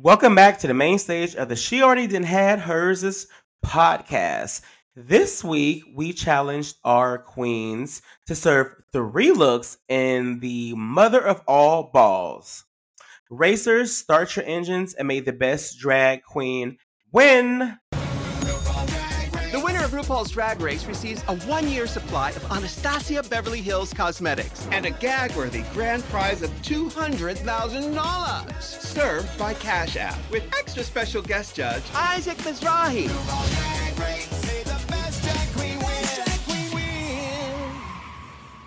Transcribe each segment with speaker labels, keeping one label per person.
Speaker 1: Welcome back to the main stage of the She Already Done Had Hers podcast. This week, we challenged our queens to serve three looks in the mother of all balls. Racers, start your engines and may the best drag queen win.
Speaker 2: The winner RuPaul's Drag Race receives a one-year supply of Anastasia Beverly Hills cosmetics and a gag-worthy grand prize of $200,000. Served by Cash App with extra special guest judge Isaac Mizrahi.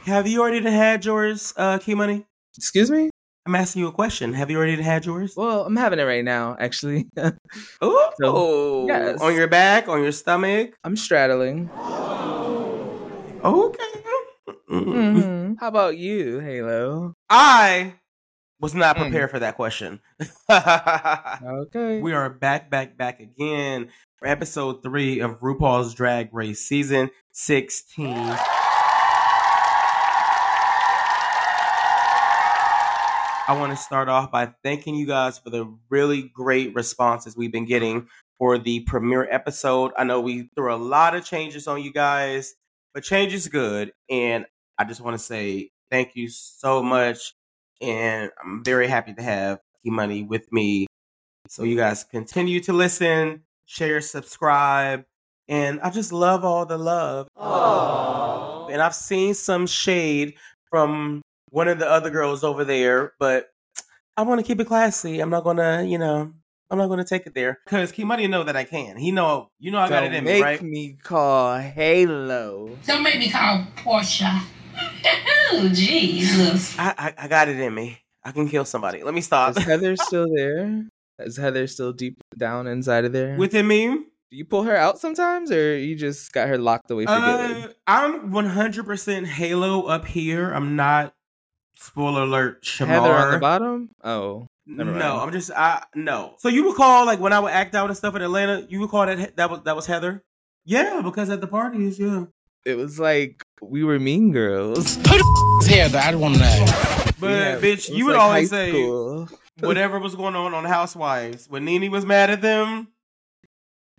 Speaker 1: Have you already had yours, uh, Key Money?
Speaker 3: Excuse me?
Speaker 1: I'm asking you a question. Have you already had yours?
Speaker 3: Well, I'm having it right now, actually.
Speaker 1: Oh,
Speaker 3: So, yes.
Speaker 1: on your back, on your stomach.
Speaker 3: I'm straddling.
Speaker 1: Okay.
Speaker 3: Mhm. How about you, Halo?
Speaker 1: I was not
Speaker 3: Mm.
Speaker 1: prepared for that question.
Speaker 3: Okay.
Speaker 1: we are back, back, back again for episode three of RuPaul's Drag Race season 16. I want to start off by thanking you guys for the really great responses we've been getting for the premiere episode. I know we threw a lot of changes on you guys, but change is good. And I just want to say thank you so much. And I'm very happy to have Key Money with me. So you guys continue to listen, share, subscribe. And I just love all the love. And I've seen some shade from one of the other girls over there, but I want to keep it classy. I'm not gonna, you know, I'm not gonna take it there because Key Money know that I can. He know, you know, I got
Speaker 3: Don't
Speaker 1: it in
Speaker 3: make
Speaker 1: me, right?
Speaker 3: Make me call Halo.
Speaker 4: Don't make me call Portia. oh, Jesus.
Speaker 1: I, I I got it in me. I can kill somebody. Let me stop.
Speaker 3: Is Heather still there? Is Heather still deep down inside of there?
Speaker 1: Within me,
Speaker 3: Do you pull her out sometimes, or you just got her locked away for good?
Speaker 1: uh, I'm 100% Halo up here. I'm not. Spoiler alert, Shamar.
Speaker 3: Heather on the bottom. Oh,
Speaker 1: no. I'm just I no. So you recall like when I would act out and stuff in Atlanta, you recall that that was that was Heather? Yeah, because at the parties, yeah.
Speaker 3: it was like we were mean girls.
Speaker 5: Heather, I don't want to know.
Speaker 1: But
Speaker 3: Yeah,
Speaker 1: bitch, you would
Speaker 3: like
Speaker 1: always say
Speaker 3: school.
Speaker 1: whatever was going on on Housewives. When Nene was mad at them,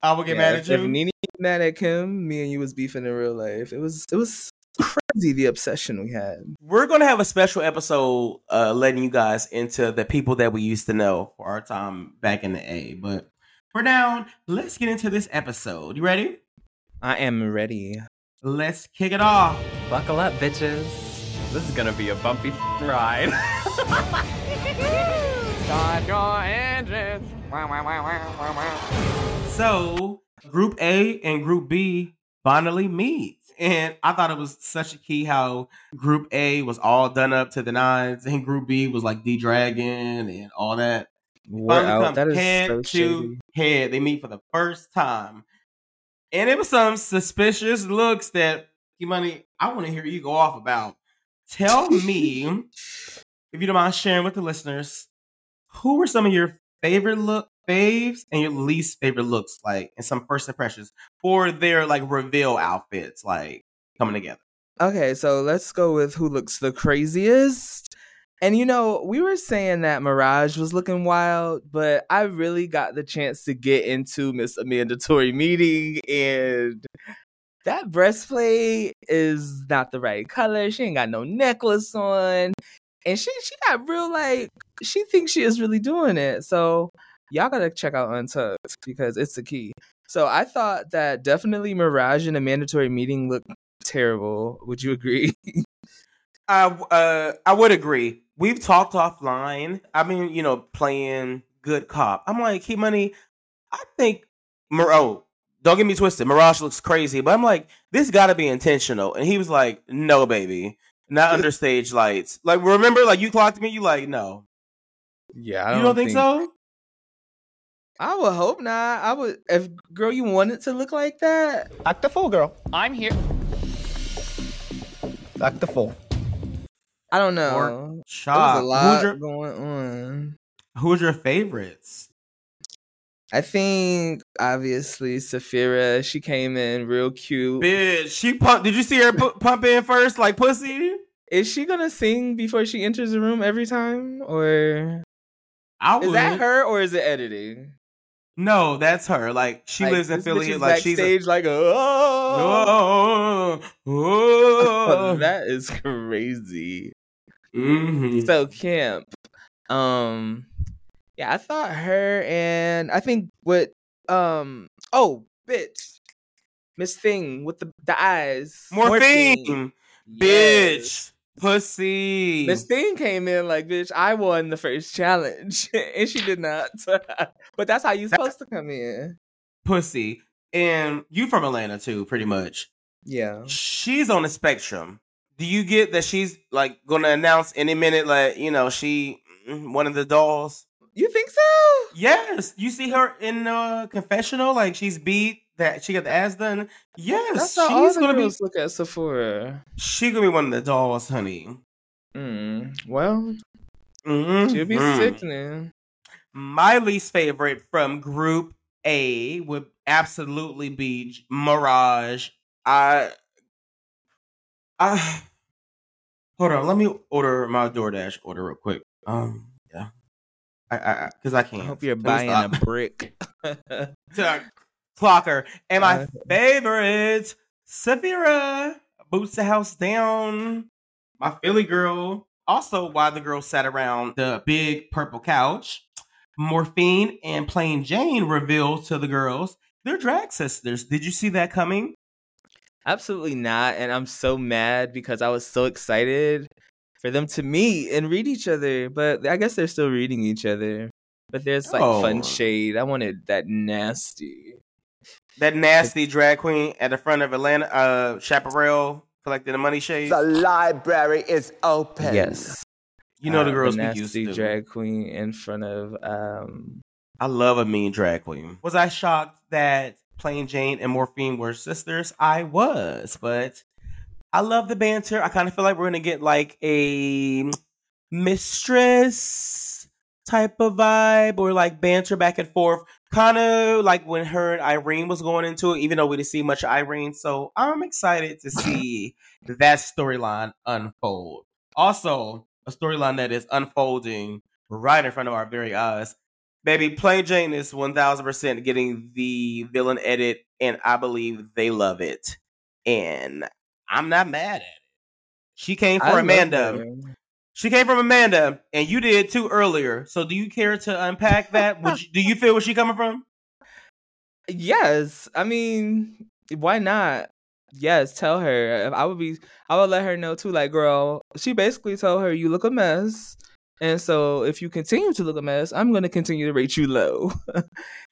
Speaker 1: I would get
Speaker 3: Yeah,
Speaker 1: mad
Speaker 3: if-
Speaker 1: at
Speaker 3: If
Speaker 1: you.
Speaker 3: Nene was mad at Kim, me and you was beefing in real life. It was it was crazy the obsession we had.
Speaker 1: We're gonna have a special episode uh letting you guys into the people that we used to know for our time back in the A. But for now, let's get into this episode. You ready?
Speaker 3: I am ready.
Speaker 1: Let's kick it off.
Speaker 6: Buckle up, bitches. This is gonna be a bumpy ride. Start your engines. Wow, wow, wow, wow, wow, wow.
Speaker 1: So, Group A and Group B finally meet. And I thought it was such a key how Group A was all done up to the nines, and Group B was like D Dragon and all that.
Speaker 3: We're
Speaker 1: Finally
Speaker 3: out.
Speaker 1: come
Speaker 3: That is
Speaker 1: head
Speaker 3: so
Speaker 1: to head. They meet for the first time. And it was some suspicious looks that, Money, I want to hear you go off about. Tell me, if you don't mind sharing with the listeners, who were some of your favorite look faves and your least favorite looks, like, and some first impressions for their like reveal outfits, like coming together.
Speaker 3: Okay, so let's go with who looks the craziest. And you know, we were saying that Mirage was looking wild, but I really got the chance to get into Miss Amanda Tori Meating and that breastplate is not the right color. She ain't got no necklace on. And she she got real like she thinks she is really doing it. So y'all gotta check out Untucked because it's the key. So I thought that definitely Mirage in Amanda Tori Meating looked terrible. Would you agree?
Speaker 1: I uh I would agree. We've talked offline. I mean, you know, playing good cop. I'm like, Key Money. I think oh, don't get me twisted. Mirage looks crazy, but I'm like, this got to be intentional. And he was like, No, baby, not under stage lights. Like, remember, like you clocked me. You like, no,
Speaker 3: yeah, I
Speaker 1: you don't think, so?
Speaker 3: I would hope not. I would if girl you wanted to look like that.
Speaker 5: Act the fool, girl.
Speaker 6: I'm here.
Speaker 5: Act the fool.
Speaker 3: I don't know.
Speaker 1: Or Shot.
Speaker 3: a
Speaker 1: Who's
Speaker 3: lot
Speaker 1: your,
Speaker 3: going on.
Speaker 1: who's your favorites?
Speaker 3: I think obviously Saphira, she came in real cute.
Speaker 1: Bitch, she pump. Did you see her pu- pump in first, like pussy?
Speaker 3: Is she gonna sing before she enters the room every time? Or
Speaker 1: I would.
Speaker 3: Is that her or is it editing?
Speaker 1: No, that's her. Like she
Speaker 3: Like,
Speaker 1: lives in Philly. Like she's. A,
Speaker 3: like oh,
Speaker 1: oh, oh,
Speaker 3: that is crazy.
Speaker 1: Mhm.
Speaker 3: So camp. Um, yeah, I thought her and I think what um oh bitch, Miss Thing with the the eyes,
Speaker 1: Morphine,
Speaker 3: Yes.
Speaker 1: bitch, pussy.
Speaker 3: Miss Thing came in like, bitch, I won the first challenge. and she did not. but that's how you're supposed to come in.
Speaker 1: pussy. And you from Atlanta too, pretty much.
Speaker 3: Yeah.
Speaker 1: She's on the spectrum. Do you get that she's like gonna announce any minute, like you know, she mm, one of the dolls?
Speaker 3: You think so?
Speaker 1: Yes, you see her in uh confessional, like she's beat that she got the ass done. Yes,
Speaker 3: That's
Speaker 1: she's gonna be.
Speaker 3: look at Saphira.
Speaker 1: She gonna be one of the dolls, honey.
Speaker 3: Mm. Well,
Speaker 1: Mhm.
Speaker 3: she'll be
Speaker 1: Mm.
Speaker 3: sickening.
Speaker 1: My least favorite from Group A would absolutely be Mirage. I, I, hold on. Let me order my DoorDash order real quick. Um, yeah, I, I, because I,
Speaker 3: I
Speaker 1: can't.
Speaker 3: hope you're buying a brick.
Speaker 1: to Clocker. And my
Speaker 3: Uh,
Speaker 1: favorite, Saphira, boots the house down. My Philly girl. Also, while the girls sat around the big purple couch, Morphine and Plain Jane revealed to the girls they're drag sisters. Did you see that coming?
Speaker 3: Absolutely not. And I'm so mad because I was so excited for them to meet and read each other. But I guess they're still reading each other. But there's like
Speaker 1: Oh.
Speaker 3: fun shade. I wanted that nasty.
Speaker 1: That nasty drag queen at the front of Atlanta, uh, Chaparral collecting the money shades.
Speaker 2: The library is open.
Speaker 3: Yes.
Speaker 1: You know the
Speaker 3: Uh,
Speaker 1: girls we
Speaker 3: nasty
Speaker 1: used to.
Speaker 3: drag queen in front of um
Speaker 1: I love a mean drag queen. Was I shocked that Plain Jane and Morphine were sisters? I was, but I love the banter. I kind of feel like we're gonna get like a mistress type of vibe or like banter back and forth. Kind of like when her and Irene was going into it, even though we didn't see much Irene. So I'm excited to see that storyline unfold. Also, a storyline that is unfolding right in front of our very eyes. Baby, Plain Jane is 1000% getting the villain edit, and I believe they love it. And I'm not mad at it. She came for
Speaker 3: love
Speaker 1: Amanda. She came from Amanda, and you did too earlier. So, do you care to unpack that? Would you, do you feel where she coming from?
Speaker 3: Yes. I mean, why not? Yes, tell her. I would be I would let her know too, like, girl, she basically told her you look a mess. And so if you continue to look a mess, I'm gonna continue to rate you low.
Speaker 1: Keep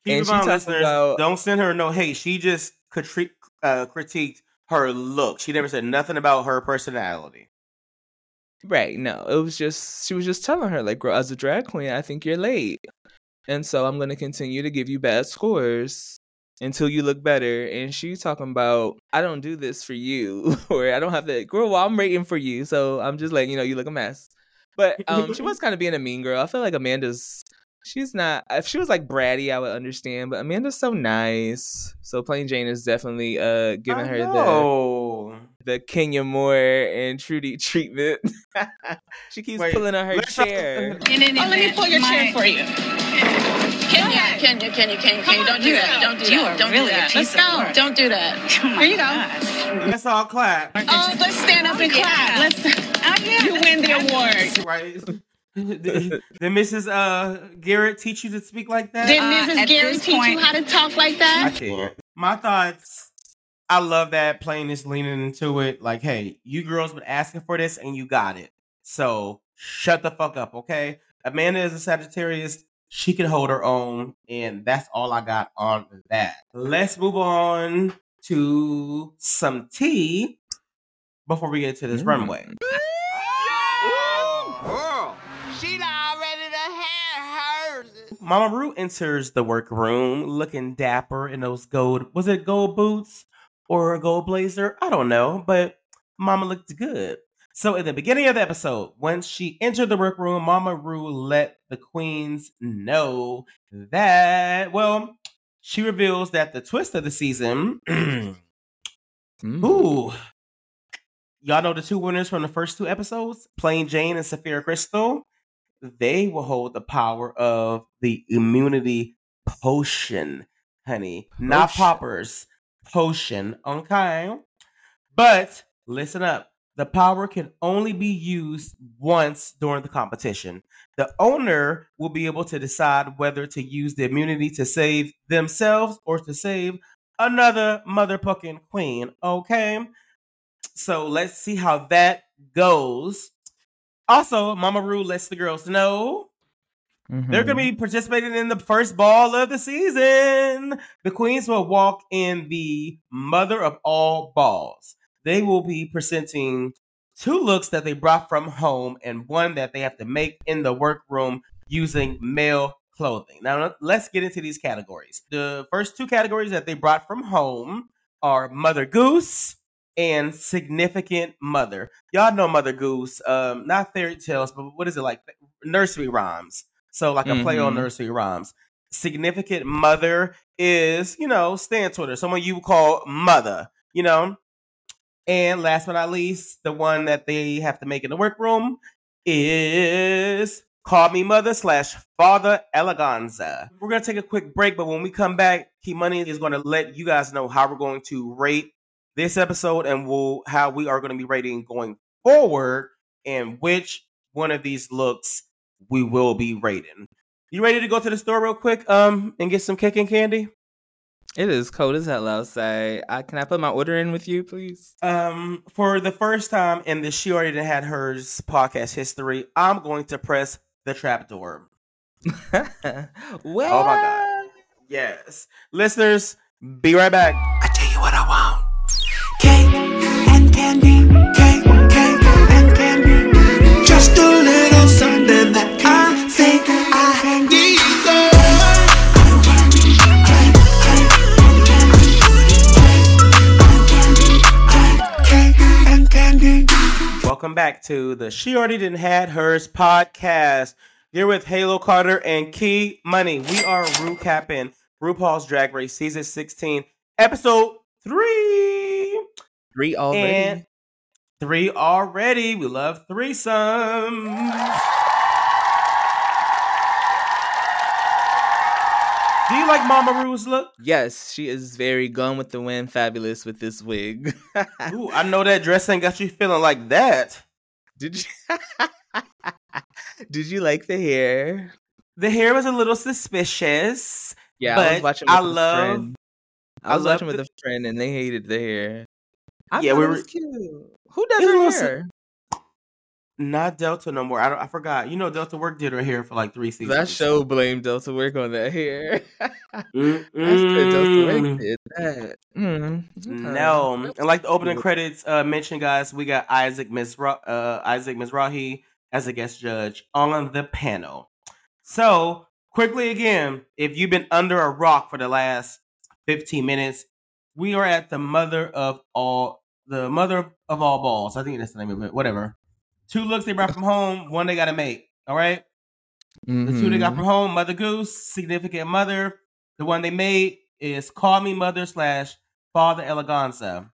Speaker 3: And she
Speaker 1: listeners,
Speaker 3: about-
Speaker 1: don't send her no hate. She just critri- uh, critiqued her look. She never said nothing about her personality.
Speaker 3: Right. No, it was just she was just telling her like, girl, as a drag queen, I think you're late, and so I'm gonna continue to give you bad scores until you look better. And she's talking about, I don't do this for you, or I don't have that. Girl, well, I'm rating for you, so I'm just letting you know you look a mess. But um, she was kind of being a mean girl. I feel like Amanda's. She's not. If she was like bratty, I would understand. But Amanda's so nice. So Plain Jane is definitely uh giving
Speaker 1: I
Speaker 3: her the
Speaker 1: know.
Speaker 3: the Kenya Moore and Trudy treatment. she keeps
Speaker 1: Wait,
Speaker 3: pulling on her chair.
Speaker 4: Oh, let me pull your chair for you.
Speaker 7: Kenya, Kenya, Kenya, Kenya, Kenya, don't do that. Don't do
Speaker 4: You
Speaker 7: that.
Speaker 4: are
Speaker 7: Don't do
Speaker 4: really a
Speaker 7: that. Let's go. Don't do that.
Speaker 4: Here you go.
Speaker 1: Let's all clap.
Speaker 7: Oh, let's stand up and
Speaker 4: yeah.
Speaker 7: clap. Let's.
Speaker 4: Oh, yeah.
Speaker 7: You win the award.
Speaker 1: right? did, did Mrs. Uh, Garrett teach you to speak like that?
Speaker 7: Did
Speaker 4: Uh,
Speaker 7: Mrs.
Speaker 4: at
Speaker 7: Gary
Speaker 4: this
Speaker 7: teach you how to talk like that?
Speaker 1: I can't. My thoughts. I love that Plain is leaning into it. Like, hey, you girls been asking for this and you got it. So shut the fuck up, okay? Amanda is a Sagittarius. She can hold her own, and that's all I got on that. Let's move on to some tea before we get to this
Speaker 3: Mm.
Speaker 1: runway.
Speaker 2: Girl, she already done had hers.
Speaker 1: Mama Rue enters the workroom looking dapper in those gold, was it gold boots or a gold blazer? I don't know, but Mama looked good. So in the beginning of the episode, when she entered the workroom, Mama Rue let the queens know that, well, she reveals that the twist of the season,
Speaker 3: Mm.
Speaker 1: ooh, y'all know the two winners from the first two episodes, Plain Jane and Saphira Cristál. they will hold the power of the immunity potion, honey. Not
Speaker 3: Potion.
Speaker 1: poppers, potion. Okay. But listen up. The power can only be used once during the competition. The owner will be able to decide whether to use the immunity to save themselves or to save another motherfucking queen. Okay. So let's see how that goes. Also, Mama Rue lets the girls know they're going to be participating in the first ball of the season. The queens will walk in the mother of all balls. They will be presenting two looks that they brought from home and one that they have to make in the workroom using male clothing. Now, let's get into these categories. The first two categories that they brought from home are Mother Goose and Significant Mother. Y'all know Mother Goose, um, not fairy tales, but what is it like? Nursery rhymes. So, like a play on
Speaker 3: Mhm.
Speaker 1: nursery rhymes. Significant Mother is, you know, stand Twitter, someone you call mother, you know. And last but not least, the one that they have to make in the workroom is Call Me Mother slash Father Eleganza. We're gonna take a quick break, but when we come back, Key Money is gonna let you guys know how we're going to rate this episode and we'll how we are gonna be rating going forward and which one of these looks we will be rating. You ready to go to the store real quick um and get some cake and candy?
Speaker 3: It is cold as hell outside. I, can I put my order in with you, please?
Speaker 1: Um, for the first time in the She Already Had Hers podcast history, I'm going to press the trapdoor.
Speaker 3: well,
Speaker 1: Oh my God. Yes. Listeners, be right back.
Speaker 8: I tell you what I want. Cake and candy, cake, cake and candy. Just a
Speaker 1: Welcome back to the She Already Done Had Hers podcast. You're with Halo Carter and Key Money. We are recapping RuPaul's Drag Race season 16, episode three.
Speaker 3: three already.
Speaker 1: And three already. We love threesomes. Do you like Mama Rue's look?
Speaker 3: yes, she is very gone with the wind, fabulous with this wig.
Speaker 1: Ooh, I know that dress ain't got you feeling like that.
Speaker 3: Did you? Did you like the hair?
Speaker 1: The hair was a little suspicious.
Speaker 3: Yeah, I was watching.
Speaker 1: I
Speaker 3: with a
Speaker 1: love-
Speaker 3: friend. I
Speaker 1: I
Speaker 3: was
Speaker 1: love
Speaker 3: watching with
Speaker 1: the-
Speaker 3: a friend, and they hated the hair. I
Speaker 1: Yeah,
Speaker 3: thought
Speaker 1: we
Speaker 3: it
Speaker 1: were-
Speaker 3: was cute. Who does
Speaker 1: It
Speaker 3: her
Speaker 1: was-
Speaker 3: hair?
Speaker 1: Not Delta no more. I don't, I forgot. You know, Delta Work did her hair for like three seasons.
Speaker 3: That show blamed Delta Work on that hair.
Speaker 1: Mm,
Speaker 3: That's good. Delta Work
Speaker 1: mm.
Speaker 3: did that. Mm, okay.
Speaker 1: No, and like the opening credits uh, mentioned, guys, we got Isaac Mizra- uh, Isaac Mizrahi as a guest judge on the panel. So quickly again, if you've been under a rock for the last fifteen minutes, we are at the mother of all the mother of all balls. I think that's the name of it. Whatever. Two looks they brought from home, one they got to make. All right. The two they got
Speaker 3: Mhm.
Speaker 1: from home, Mother Goose, Significant Mother. The one they made is Call Me Mother slash Father Eleganza.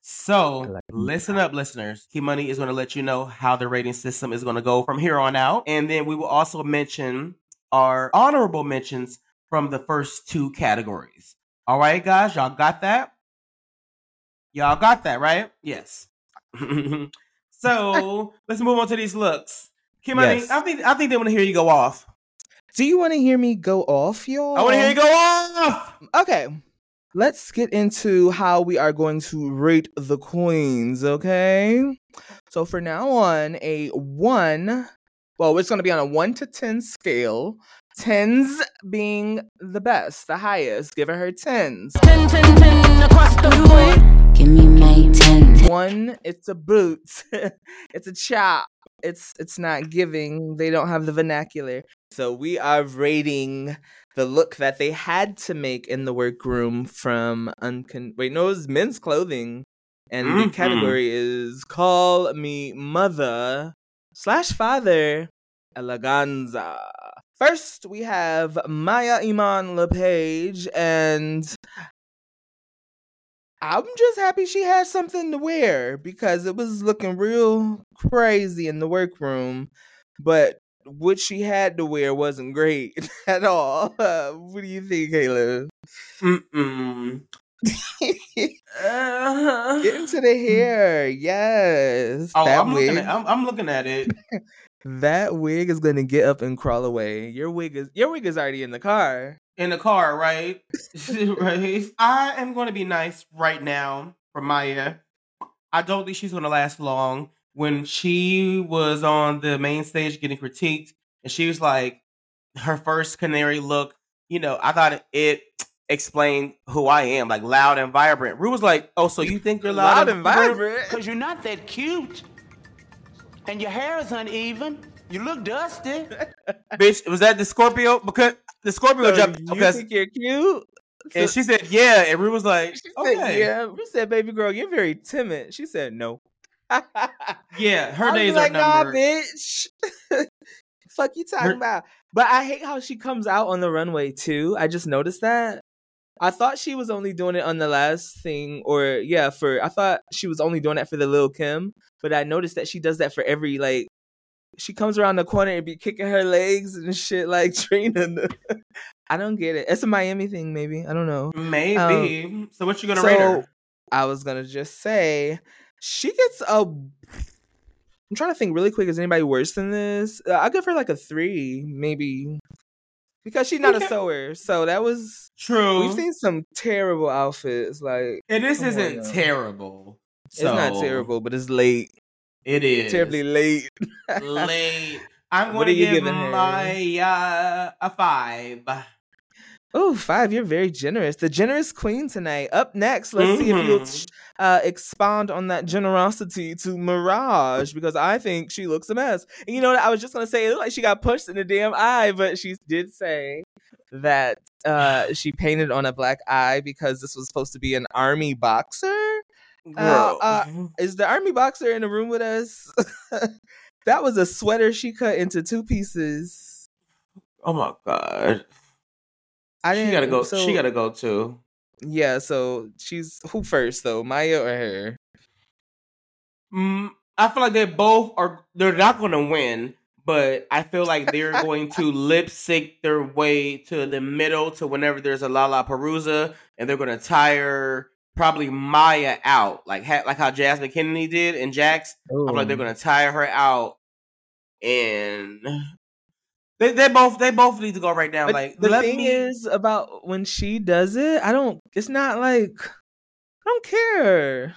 Speaker 1: So
Speaker 3: Eleganza.
Speaker 1: listen up, listeners. Key Money is going to let you know how the rating system is going to go from here on out. And then we will also mention our honorable mentions from the first two categories. All right, guys, y'all got that? Y'all got that, right? Yes. so let's move on to these looks. Key Money,
Speaker 3: Yes.
Speaker 1: I think I think they want to hear you go off.
Speaker 3: Do you want to hear me go off, y'all?
Speaker 1: I want to hear you go off.
Speaker 3: Okay. Let's get into how we are going to rate the queens, okay? So for now on, a one, well, it's going to be on a one to 10 scale. Tens being the best, the highest. Give her her tens.
Speaker 9: Give me my ten.
Speaker 3: One, it's a boot. it's a chop. It's it's not giving. They don't have the vernacular. So we are rating the look that they had to make in the workroom from uncon. Wait, no, it was men's clothing, and the
Speaker 1: Mhm.
Speaker 3: category is "Call Me Mother" slash Father Eleganza. First, we have Mhi'ya Iman Le'Paige, and I'm just happy she had something to wear because it was looking real crazy in the workroom. But what she had to wear wasn't great at all. Uh, what do you think, Caleb?
Speaker 1: Mm-mm. Uh,
Speaker 3: Get into the hair, yes.
Speaker 1: oh,
Speaker 3: that
Speaker 1: I'm
Speaker 3: wig,
Speaker 1: looking at. I'm, I'm looking at it.
Speaker 3: that wig is gonna get up and crawl away. Your wig is your wig is already in the car.
Speaker 1: In the car, right? right. I am going to be nice right now for Mhi'ya. I don't think she's going to last long. When she was on the main stage getting critiqued, and she was like, her first canary look, you know, I thought it explained who I am, like loud and vibrant. Rue was like, "Oh, so you think you're loud,
Speaker 3: Loud and vibrant.
Speaker 10: Because you're not that cute. And your hair is uneven. You look dusty.
Speaker 1: Bitch, was that the Scorpio? Because the Scorpio
Speaker 3: So
Speaker 1: jumped.
Speaker 3: you
Speaker 1: Because
Speaker 3: think you're cute?
Speaker 1: and she said, "Yeah," and Rue was like,
Speaker 3: She
Speaker 1: "Okay,
Speaker 3: said, yeah. We said, baby girl, you're very timid. She said, no.
Speaker 1: yeah." Her
Speaker 3: I was
Speaker 1: days
Speaker 3: like,
Speaker 1: are
Speaker 3: nah,
Speaker 1: numbered.
Speaker 3: bitch. Fuck you talking
Speaker 1: Her-
Speaker 3: about. But I hate how she comes out on the runway too. I just noticed that. I thought she was only doing it on the last thing, or yeah, for I thought she was only doing that for the Lil Kim, but I noticed that she does that for every like. She comes around the corner and be kicking her legs and shit like Trina. I don't get it. It's a Miami thing, maybe. I don't know.
Speaker 1: Maybe. so what you gonna rate her?
Speaker 3: I was gonna just say she gets a. I'm trying to think really quick. Is anybody worse than this? Uh, I'll give her like a three, maybe, because she's not
Speaker 1: Okay.
Speaker 3: a sewer. So that was
Speaker 1: True.
Speaker 3: we've seen some terrible outfits. Like
Speaker 1: and this isn't
Speaker 3: now.
Speaker 1: terrible.
Speaker 3: it's not terrible, but it's late,
Speaker 1: It is
Speaker 3: terribly late.
Speaker 1: late. I'm
Speaker 3: What
Speaker 1: going to
Speaker 3: are you
Speaker 1: give my uh, a five.
Speaker 3: Oh, five. You're very generous. The generous queen tonight. Up next, let's see if you'll
Speaker 1: Mhm.
Speaker 3: uh, expound on that generosity to Mirage because I think she looks a mess. And you know what? I was just gonna say it looked like she got punched in the damn eye, but she did say that uh, she painted on a black eye because this was supposed to be an army boxer.
Speaker 1: Girl.
Speaker 3: uh, Is the army boxer in the room with us? that was a sweater she cut into two pieces.
Speaker 1: oh my god.
Speaker 3: I
Speaker 1: She
Speaker 3: didn't.
Speaker 1: gotta go.
Speaker 3: so-
Speaker 1: she gotta go too.
Speaker 3: Yeah, so she's who first though, Mhi'ya or her?
Speaker 1: Mm, I feel like they both are. They're not going to win, but I feel like they're going to lip sync their way to the middle to whenever there's a LaLaPaRUZa, and they're going to tire probably Mhi'ya out, like ha- like how Jasmine Kennedy did in Jax. I'm like they're to tire her out, and they they both they both need to go right now.
Speaker 3: But
Speaker 1: like
Speaker 3: the thing
Speaker 1: me-
Speaker 3: is about when she does it, I don't. It's not like I don't care.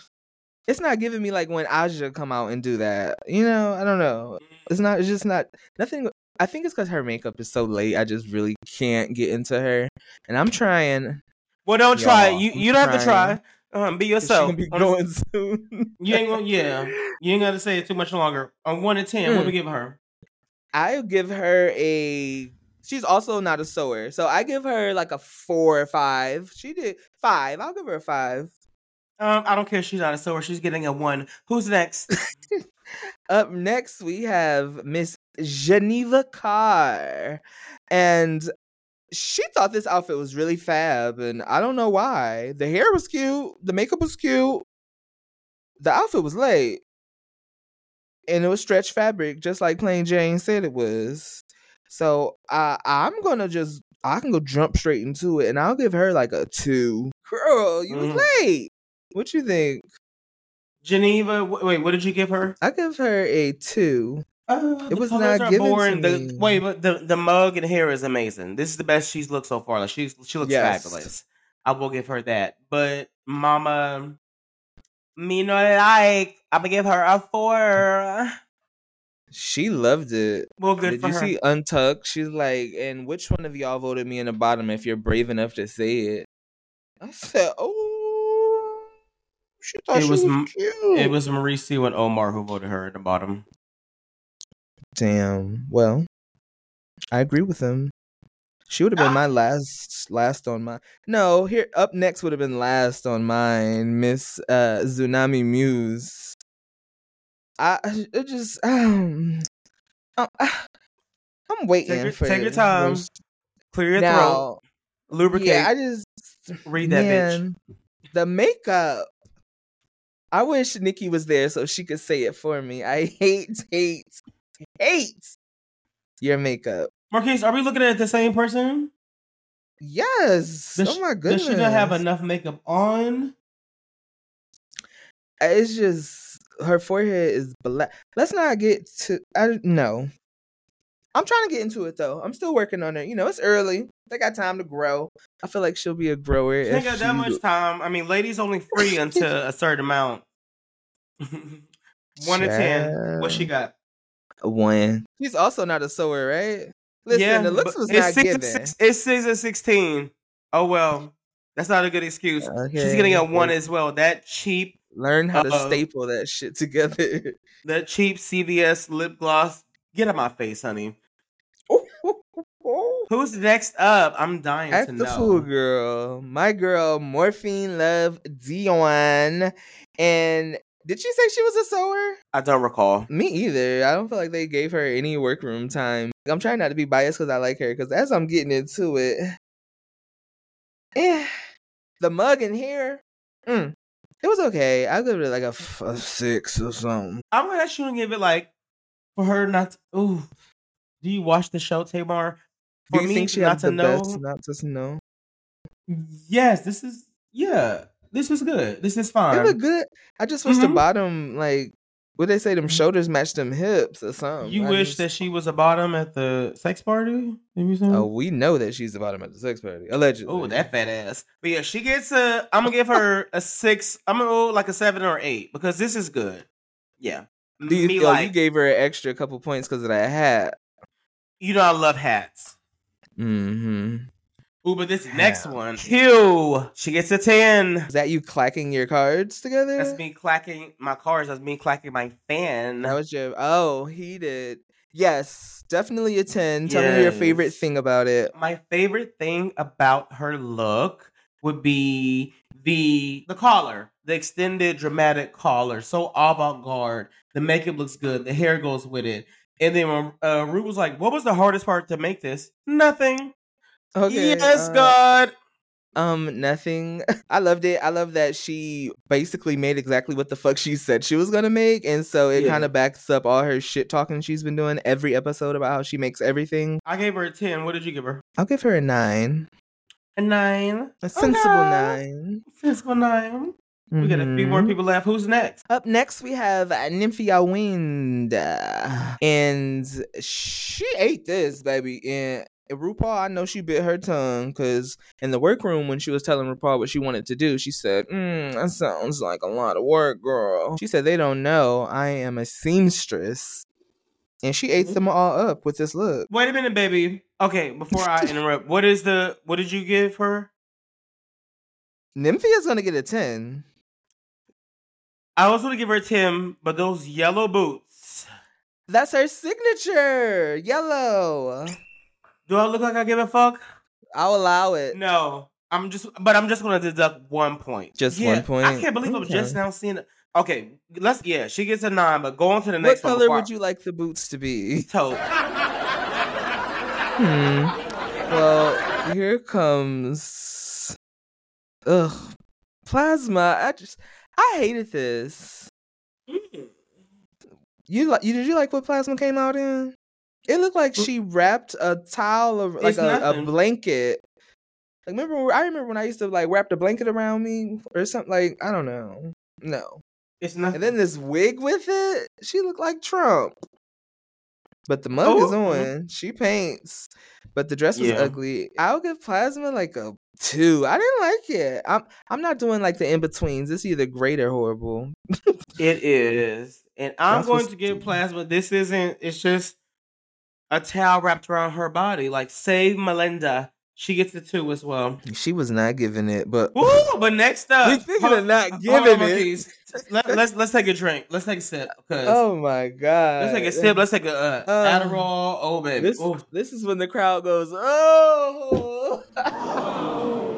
Speaker 3: It's not giving me like when Aja come out and do that. You know, I don't know. It's not. It's just not nothing. I think it's because her makeup is so late. I just really can't get into her, and I'm trying.
Speaker 1: Well, don't try.
Speaker 3: Y'all,
Speaker 1: You
Speaker 3: I'm
Speaker 1: you don't have to try. Um, be yourself.
Speaker 3: be going soon.
Speaker 1: You ain't gonna, yeah. You ain't gonna say it too much longer. On one to ten, what
Speaker 3: Mm.
Speaker 1: we give her?
Speaker 3: I give her a. She's also not a sewer, so I give her like a four or five. She did five. I'll give her a five.
Speaker 1: Um, I don't care. if She's not a sewer. She's getting a one. Who's next?
Speaker 3: Up next, we have Miss Geneva Karr. And she thought this outfit was really fab. And I don't know why. The hair was cute, the makeup was cute, the outfit was late. And it was stretch fabric, just like Plain Jane said it was. So uh, I'm to just, I can go jump straight into it. And I'll give her like a two. Girl, you
Speaker 1: Mm.
Speaker 3: was late. What you think?
Speaker 1: Geneva. Wait, what did you give her?
Speaker 3: I give her a two.
Speaker 1: Uh,
Speaker 3: It was not given to
Speaker 1: boring. The,
Speaker 3: me.
Speaker 1: wait, but the the mug and hair is amazing. This is the best she's looked so far. Like she's she looks
Speaker 3: Yes.
Speaker 1: fabulous. I will give her that. But Mama, me no like. I'm gonna give her a four.
Speaker 3: She loved it.
Speaker 1: Well, good
Speaker 3: Did
Speaker 1: for
Speaker 3: you
Speaker 1: her.
Speaker 3: see Untucked? She's like, and which one of y'all voted me in the bottom if you're brave enough to say it? I said, oh, she thought
Speaker 1: It
Speaker 3: she
Speaker 1: was
Speaker 3: was, cute.
Speaker 1: It was Mauricio and Omar who voted her at the bottom.
Speaker 3: Damn. Well, I agree with him. She would have been my last last on my No, here up next would have been last on mine, Miss uh Xunami Muse. I it just um I'm, I'm waiting
Speaker 1: Take your,
Speaker 3: for
Speaker 1: take your time. Clear your
Speaker 3: now,
Speaker 1: throat. Lubricate.
Speaker 3: Yeah, I just
Speaker 1: Read that bitch.
Speaker 3: man, The makeup. I wish Nikki was there so she could say it for me. I hate, hate, hate your makeup.
Speaker 1: Marquise, are we looking at the same person?
Speaker 3: Yes.
Speaker 1: Does
Speaker 3: oh
Speaker 1: she-
Speaker 3: my goodness.
Speaker 1: Does she not have enough makeup on?
Speaker 3: It's just her forehead is black. Let's not get to. I no. I'm trying to get into it though. I'm still working on it. You know, it's early. They got time to grow. I feel like she'll be a grower.
Speaker 1: She ain't got that much time. I mean, ladies only free until a certain amount. One to ten. What she got?
Speaker 3: A One. She's also not a sewer, right? Listen,
Speaker 1: yeah,
Speaker 3: the looks was
Speaker 1: it's
Speaker 3: not
Speaker 1: six
Speaker 3: given.
Speaker 1: six- it's six and sixteen. Oh well, that's not a good excuse. She's
Speaker 3: Okay,
Speaker 1: getting a one as well. That cheap,
Speaker 3: Learn how to
Speaker 1: Uh-oh.
Speaker 3: staple that shit together.
Speaker 1: that cheap CVS lip gloss. Get out my face, honey. Who's next up? I'm dying
Speaker 3: At
Speaker 1: to
Speaker 3: the
Speaker 1: know.
Speaker 3: fool girl, my girl Morphine Love Dion, and did she say she was a sewer?
Speaker 1: I don't recall.
Speaker 3: Me either. I don't feel like they gave her any workroom time. I'm trying not to be biased because I like her. Because as I'm getting into it, eh, the mug in here, mm, it was okay. I give it like a, f- a six or something.
Speaker 1: I'm gonna ask you to give it like for her not. To, ooh, do you watch the show, Tamar?
Speaker 3: Do
Speaker 1: For
Speaker 3: you
Speaker 1: me
Speaker 3: think she
Speaker 1: not
Speaker 3: had
Speaker 1: to
Speaker 3: the
Speaker 1: know.
Speaker 3: best synopsis? No.
Speaker 1: Yes, this is. Yeah, this is good. This is fine.
Speaker 3: It look good. I just wish the
Speaker 1: Mhm.
Speaker 3: bottom, like, what they say, them shoulders match them hips or something.
Speaker 1: You
Speaker 3: I
Speaker 1: wish
Speaker 3: just-
Speaker 1: that she was a bottom at the sex party? Did you say?
Speaker 3: Oh, we know that she's the bottom at the sex party, allegedly.
Speaker 1: Oh, that fat ass. But yeah, she gets a. I'm gonna give her a six. I'm gonna go like a seven or eight because this is good. Yeah.
Speaker 3: Do you,
Speaker 1: Me
Speaker 3: oh,
Speaker 1: like
Speaker 3: you gave her an extra couple points because of that hat.
Speaker 1: you know I love hats.
Speaker 3: Mm-hmm.
Speaker 1: Ooh, but this next one, Q, she gets a ten.
Speaker 3: Is that you clacking your cards together?
Speaker 1: That's me clacking my cards. That's me clacking my fan.
Speaker 3: That was your. Oh, he did. Yes, definitely a ten. Tell me your favorite thing about it.
Speaker 1: my favorite thing about her look would be the the collar, the extended dramatic collar, so avant garde. The makeup looks good. The hair goes with it. And then when uh, Root was like, "What was the hardest part to make this?" Nothing.
Speaker 3: Okay.
Speaker 1: yes,
Speaker 3: uh,
Speaker 1: God.
Speaker 3: Um, nothing. I loved it. I love that she basically made exactly what the fuck she said she was gonna make, and so it
Speaker 1: Yeah.
Speaker 3: kind of backs up all her shit talking she's been doing every episode about how she makes everything.
Speaker 1: I gave her a ten. What did you give her?
Speaker 3: I'll give her a nine,
Speaker 1: A nine.
Speaker 3: a sensible
Speaker 1: Okay.
Speaker 3: nine.
Speaker 1: Sensible nine. We got a few more
Speaker 3: Mhm.
Speaker 1: people left. Who's next?
Speaker 3: Up next, we have Nymphia Wind, and she ate this baby. And RuPaul, I know she bit her tongue because in the workroom when she was telling RuPaul what she wanted to do, she said, mm, "That sounds like a lot of work, girl." She said, "They don't know I am a seamstress," and she ate them all up with this look.
Speaker 1: Wait a minute, baby. Okay, before I interrupt, what is the what did you give her?
Speaker 3: Nymphia's gonna get a ten.
Speaker 1: I was gonna give her a ten, but those yellow boots.
Speaker 3: That's her signature, yellow.
Speaker 1: Do I look like I give a fuck?
Speaker 3: I'll allow it.
Speaker 1: No, I'm just, but I'm just gonna deduct one point.
Speaker 3: Just
Speaker 1: Yeah,
Speaker 3: one point?
Speaker 1: I can't believe I'm just now seeing it. Okay, let's. Yeah, she gets a nine, but go on to the
Speaker 3: What
Speaker 1: next one.
Speaker 3: color would you like the boots to be?
Speaker 1: Taupe.
Speaker 3: Hmm. Well, here comes. Ugh, plasma. I just, I hated this. You like? You did you like what plasma came out in? It looked like she wrapped a towel of like a, a blanket. Like remember? I remember when I used to like wrap the blanket around me or something. Like I don't know. No.
Speaker 1: It's nothing.
Speaker 3: And then this wig with it, she looked like Trump. But the mug is
Speaker 1: Oh.
Speaker 3: on. She paints. But the dress was
Speaker 1: Yeah.
Speaker 3: ugly. I'll give Plasma like a two. I didn't like it. I'm I'm not doing like the in betweens. It's either great or horrible.
Speaker 1: It is, and I'm
Speaker 3: That's
Speaker 1: going to give plasma. This isn't. It's just a towel wrapped around her body. Like save Melinda. She gets the two as well.
Speaker 3: She was not giving it, but
Speaker 1: Woo! But next up,
Speaker 3: Speaking
Speaker 1: hold-
Speaker 3: of not
Speaker 1: hold on,
Speaker 3: giving it.
Speaker 1: monkeys. Let, us let's take a drink. Let's take a sip.
Speaker 3: Oh my god.
Speaker 1: let's take a sip. Let's take a uh,
Speaker 3: Uh,
Speaker 1: Adderall. Oh baby.
Speaker 3: This,
Speaker 1: Ooh.
Speaker 3: this is when the crowd goes, oh.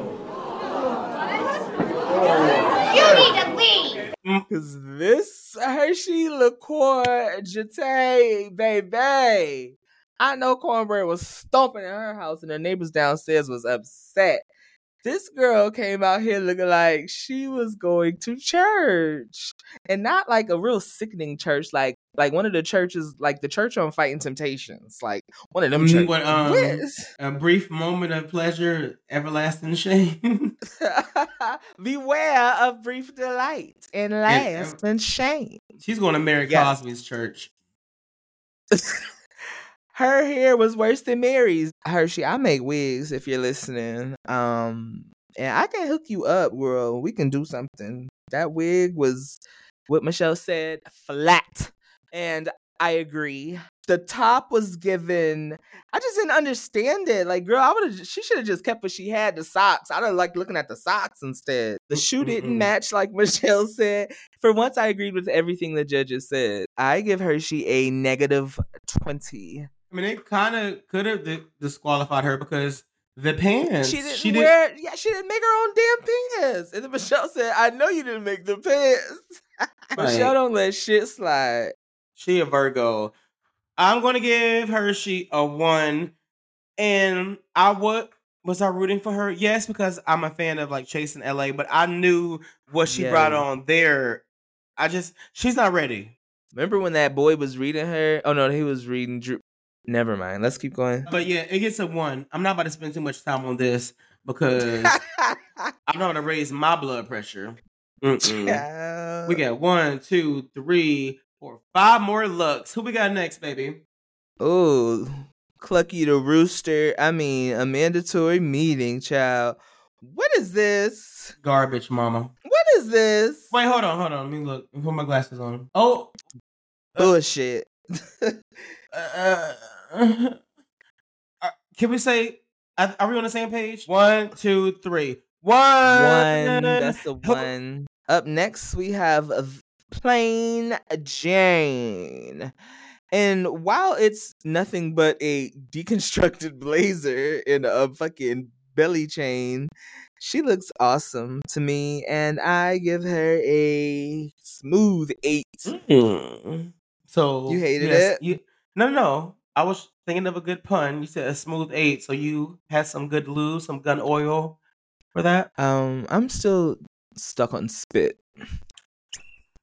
Speaker 4: You need to leave.
Speaker 3: Cause this Hershey liqueur jete, baby. I know Kornbread was stomping in her house and the neighbors downstairs was upset. This girl came out here looking like she was going to church. And not like a real sickening church, like like one of the churches, like the church on Fighting Temptations. Like one of them churches.
Speaker 1: what, um,
Speaker 3: Yes.
Speaker 1: a brief moment of pleasure, everlasting shame.
Speaker 3: Beware of brief delight and last and shame.
Speaker 1: She's going to Mary
Speaker 3: Yeah.
Speaker 1: Cosby's church.
Speaker 3: Her hair was worse than Mary's. Hershii, I make wigs if you're listening. Um, and I can hook you up, girl. We can do something. That wig was what Michelle said, flat. And I agree. The top was given. I just didn't understand it. Like, girl, I would have. She should have just kept what she had. The socks. I don't like looking at the socks instead. The shoe didn't
Speaker 1: Mm-mm.
Speaker 3: match, like Michelle said. For once, I agreed with everything the judges said. I give Hershii a negative twenty.
Speaker 1: I mean, they kind of could have disqualified her because the pants.
Speaker 3: She didn't
Speaker 1: she did-
Speaker 3: wear. Yeah, she didn't make her own damn pants. And then Michelle said, "I know you didn't make the pants." Michelle
Speaker 1: Right.
Speaker 3: don't let shit slide.
Speaker 1: She a Virgo. I'm gonna give Hershii a one, and I would was I rooting for her? Yes, because I'm a fan of like Chasing LA, but I knew what she brought on there. I just she's not ready.
Speaker 3: Remember when that boy was reading her? Oh no, he was reading. Drew. Never mind. Let's keep going.
Speaker 1: But yeah, it gets a one. I'm not about to spend too much time on this because I'm not gonna raise my blood pressure. Mm-mm. We got one, two, three, four, five more looks. Who we got next, baby?
Speaker 3: Oh, Clucky the Rooster. I mean, Amanda Tori Meating, child. What is this?
Speaker 1: Garbage, mama.
Speaker 3: What is this?
Speaker 1: Wait, hold on, hold on. Let me look. Let me put my glasses on. Oh, uh,
Speaker 3: Bullshit.
Speaker 1: uh, uh, can we say? Are we on the same page? One, two, three. One.
Speaker 3: One. That's a one. Up next, we have Plain Jane. And while it's nothing but a deconstructed blazer and a fucking belly chain, she looks awesome to me. And I give her a smooth eight.
Speaker 1: Mm. So
Speaker 3: You hated
Speaker 1: yes,
Speaker 3: it?
Speaker 1: You no, no, no. I was thinking of a good pun. You said a smooth eight, so you had some good lube, some gun oil for that.
Speaker 3: Um, I'm still stuck on spit.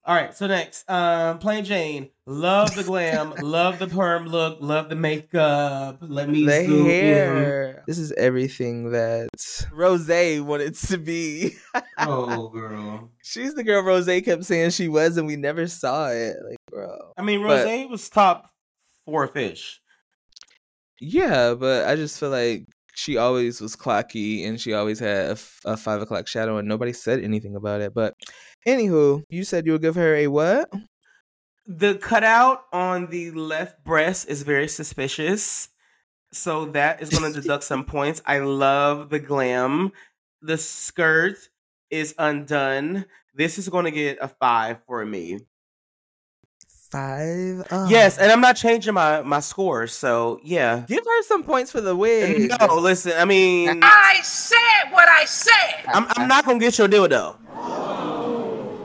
Speaker 1: All right, so next, um, Plain Jane. Love the glam, love the perm look, love the makeup. Let me
Speaker 3: the
Speaker 1: zoom in.
Speaker 3: hair. This is everything that Rose wanted to be.
Speaker 1: Oh, girl.
Speaker 3: She's the girl Rose kept saying she was, and we never saw it. Like, bro.
Speaker 1: I mean,
Speaker 3: But-
Speaker 1: Rose was top four fish.
Speaker 3: Yeah, but I just feel like she always was clocky, and she always had a, f- a five o'clock shadow, and nobody said anything about it. But anywho, you said you would give her a what?
Speaker 1: The cutout on the left breast is very suspicious. So that is going to deduct some points. I love the glam. The skirt is undone. This is going to get a five for me.
Speaker 3: Five. Oh.
Speaker 1: Yes, and I'm not changing my my score. So yeah,
Speaker 3: give her some points for the wig.
Speaker 1: No, listen. I mean,
Speaker 7: I said what I said.
Speaker 1: I'm I'm not gonna get your dildo.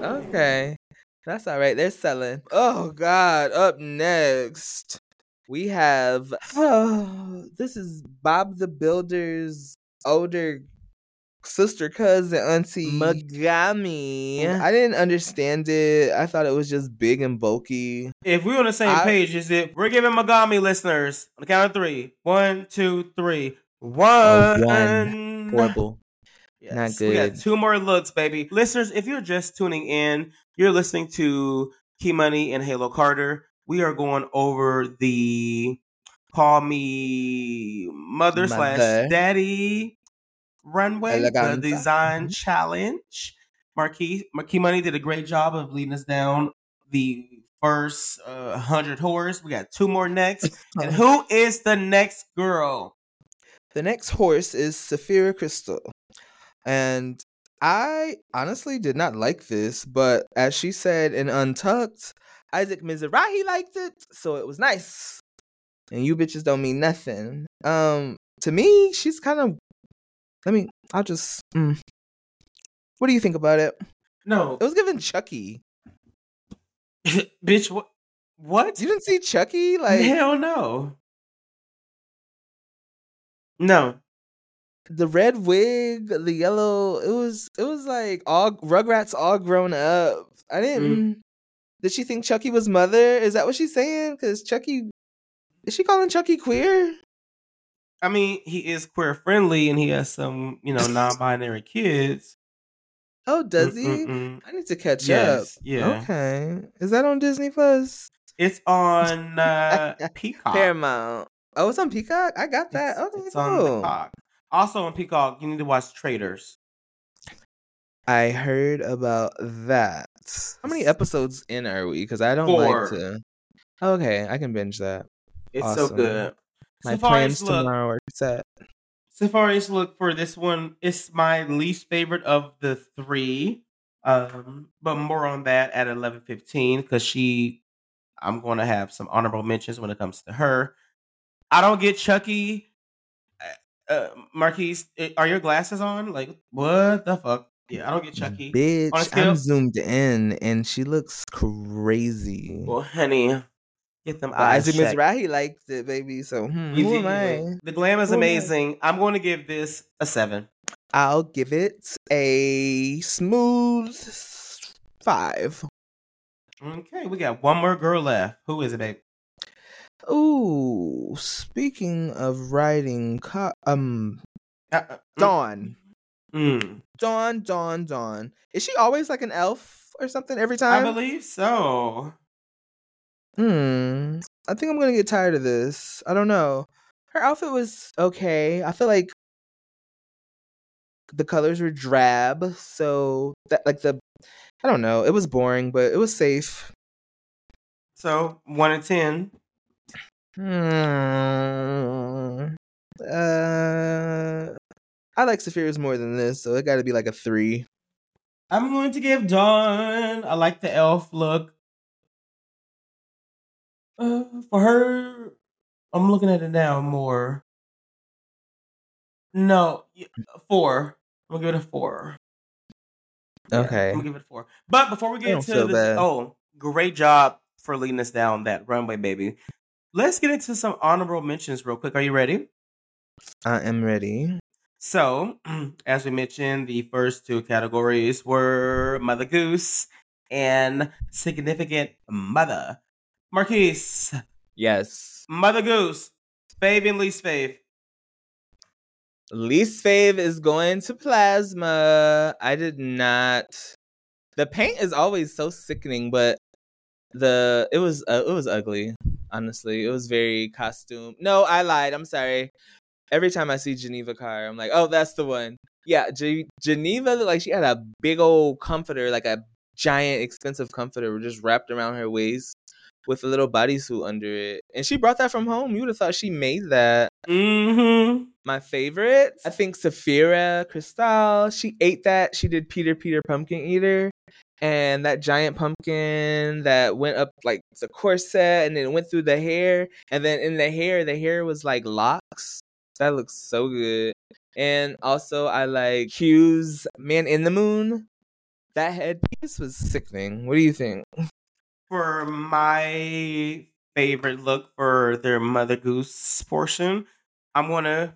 Speaker 3: Okay. That's all right. They're selling. Oh God. Up next. We have oh, this is Bob the Builder's older sister cousin auntie Megami. Mm, I didn't understand it. I thought it was just big and bulky.
Speaker 1: If we're on the same
Speaker 3: I-
Speaker 1: page, is it we're giving Megami listeners on the count of three. One, two, three. One.
Speaker 3: Oh, one. Horrible. Not
Speaker 1: We got
Speaker 3: good.
Speaker 1: two more looks, baby. Listeners, if you're just tuning in, you're listening to Key Money and Halo Carter. We are going over the Call Me Mother, slash Daddy runway, the
Speaker 3: Eleganza.
Speaker 1: design challenge. Marquis Marquis Money did a great job of leading us down the first uh, hundred horrors. We got two more next. and who is the next girl?
Speaker 3: The next horse is Saphira Cristál. And I honestly did not like this, but as she said in Untucked, Isaac Mizrahi liked it, so it was nice. And you bitches don't mean nothing. Um, to me, she's kind of. I mean, I'll just. Mm. What do you think about it?
Speaker 1: No,
Speaker 3: It was given Chucky.
Speaker 1: bitch. What? What?
Speaker 3: You didn't see Chucky? Like,
Speaker 1: Hell no. No.
Speaker 3: the red wig, the yellow. It was it was like all Rugrats all grown up. I didn't. Did she think Chucky was mother? Is that what she's saying? Because Chucky, is she calling Chucky queer?
Speaker 1: I mean, he is queer friendly and he has some, you know, non-binary kids.
Speaker 3: Oh, does he?
Speaker 1: Mm-mm-mm.
Speaker 3: I need to catch
Speaker 1: Yes,
Speaker 3: up.
Speaker 1: yeah.
Speaker 3: Okay. Is that on Disney Plus?
Speaker 1: It's on uh, Peacock.
Speaker 3: Paramount. Oh, it's on Peacock. I got that.
Speaker 1: It's,
Speaker 3: okay,
Speaker 1: it's on
Speaker 3: cool.
Speaker 1: Peacock. Also on Peacock, you need to watch Traitors.
Speaker 3: I heard about that. How many episodes in are we? Because I don't
Speaker 1: Four.
Speaker 3: like to. Okay, I can binge that.
Speaker 1: It's so good.
Speaker 3: My
Speaker 1: Saphira's
Speaker 3: plans
Speaker 1: look,
Speaker 3: tomorrow are set.
Speaker 1: Saphira's look for this one is my least favorite of the three. Um, but more on that at eleven fifteen because she, I'm going to have some honorable mentions when it comes to her. I don't get Chucky. Uh, uh, Marquise, eh, are your glasses on? Like what the fuck? Yeah, I don't get Chucky.
Speaker 3: Bitch, I'm zoomed in and she looks crazy.
Speaker 1: Well, honey, get them eyes
Speaker 3: Isaac. Mizrahi liked it, baby. So hmm, who am I?
Speaker 1: The glam is
Speaker 3: Who
Speaker 1: amazing. I'm going to give this a seven.
Speaker 3: I'll give it a smooth five.
Speaker 1: Okay, we got one more girl left. Who is it, babe?
Speaker 3: Ooh, speaking of writing, co- um,
Speaker 1: Uh, uh, mm,
Speaker 3: Dawn,
Speaker 1: Mm,
Speaker 3: Dawn, Dawn, Dawn. Is she always like an elf or something every time?
Speaker 1: I believe so.
Speaker 3: Hmm. I think I'm gonna get tired of this. I don't know. Her outfit was okay. I feel like the colors were drab, so that like the I don't know. It was boring, but it was safe.
Speaker 1: So one and ten.
Speaker 3: Hmm. Uh, I like Saphira's more than this, so it got to be like a three.
Speaker 1: I'm going to give Dawn. I like the elf look. Uh, for her, I'm looking at it now more. No, four. I'm gonna give it a four. Yeah,
Speaker 3: Okay.
Speaker 1: I'm gonna give it a four. But before we get to this,
Speaker 3: bad.
Speaker 1: oh, great job for leading us down that runway, baby. Let's get into some honorable mentions real quick. Are you ready?
Speaker 3: I am ready.
Speaker 1: So, as we mentioned, the first two categories were Mother Goose and Significant Mother. Marquise,
Speaker 3: Yes.
Speaker 1: Mother Goose, fave and least fave.
Speaker 3: Least fave is going to plasma. I did not. The paint is always so sickening, but the it was uh, it was ugly. Honestly, it was very costume. No, I lied. I'm sorry. Every time I see Geneva Karr, I'm like, oh, that's the one. Yeah, Ge- Geneva looked like she had a big old comforter, like a giant, expensive comforter, just wrapped around her waist with a little bodysuit under it, and she brought that from home. You would have thought she made that
Speaker 1: Mm-hmm.
Speaker 3: my favorite. I think Saphira Cristál. She ate that. She did Peter Peter Pumpkin Eater. And that giant pumpkin that went up like the corset and then went through the hair. And then in the hair, the hair was like locks. That looks so good. And also, I like Hugh's Man in the Moon. That headpiece was sickening. What do you think?
Speaker 1: For my favorite look for their Mother Goose portion, I'm gonna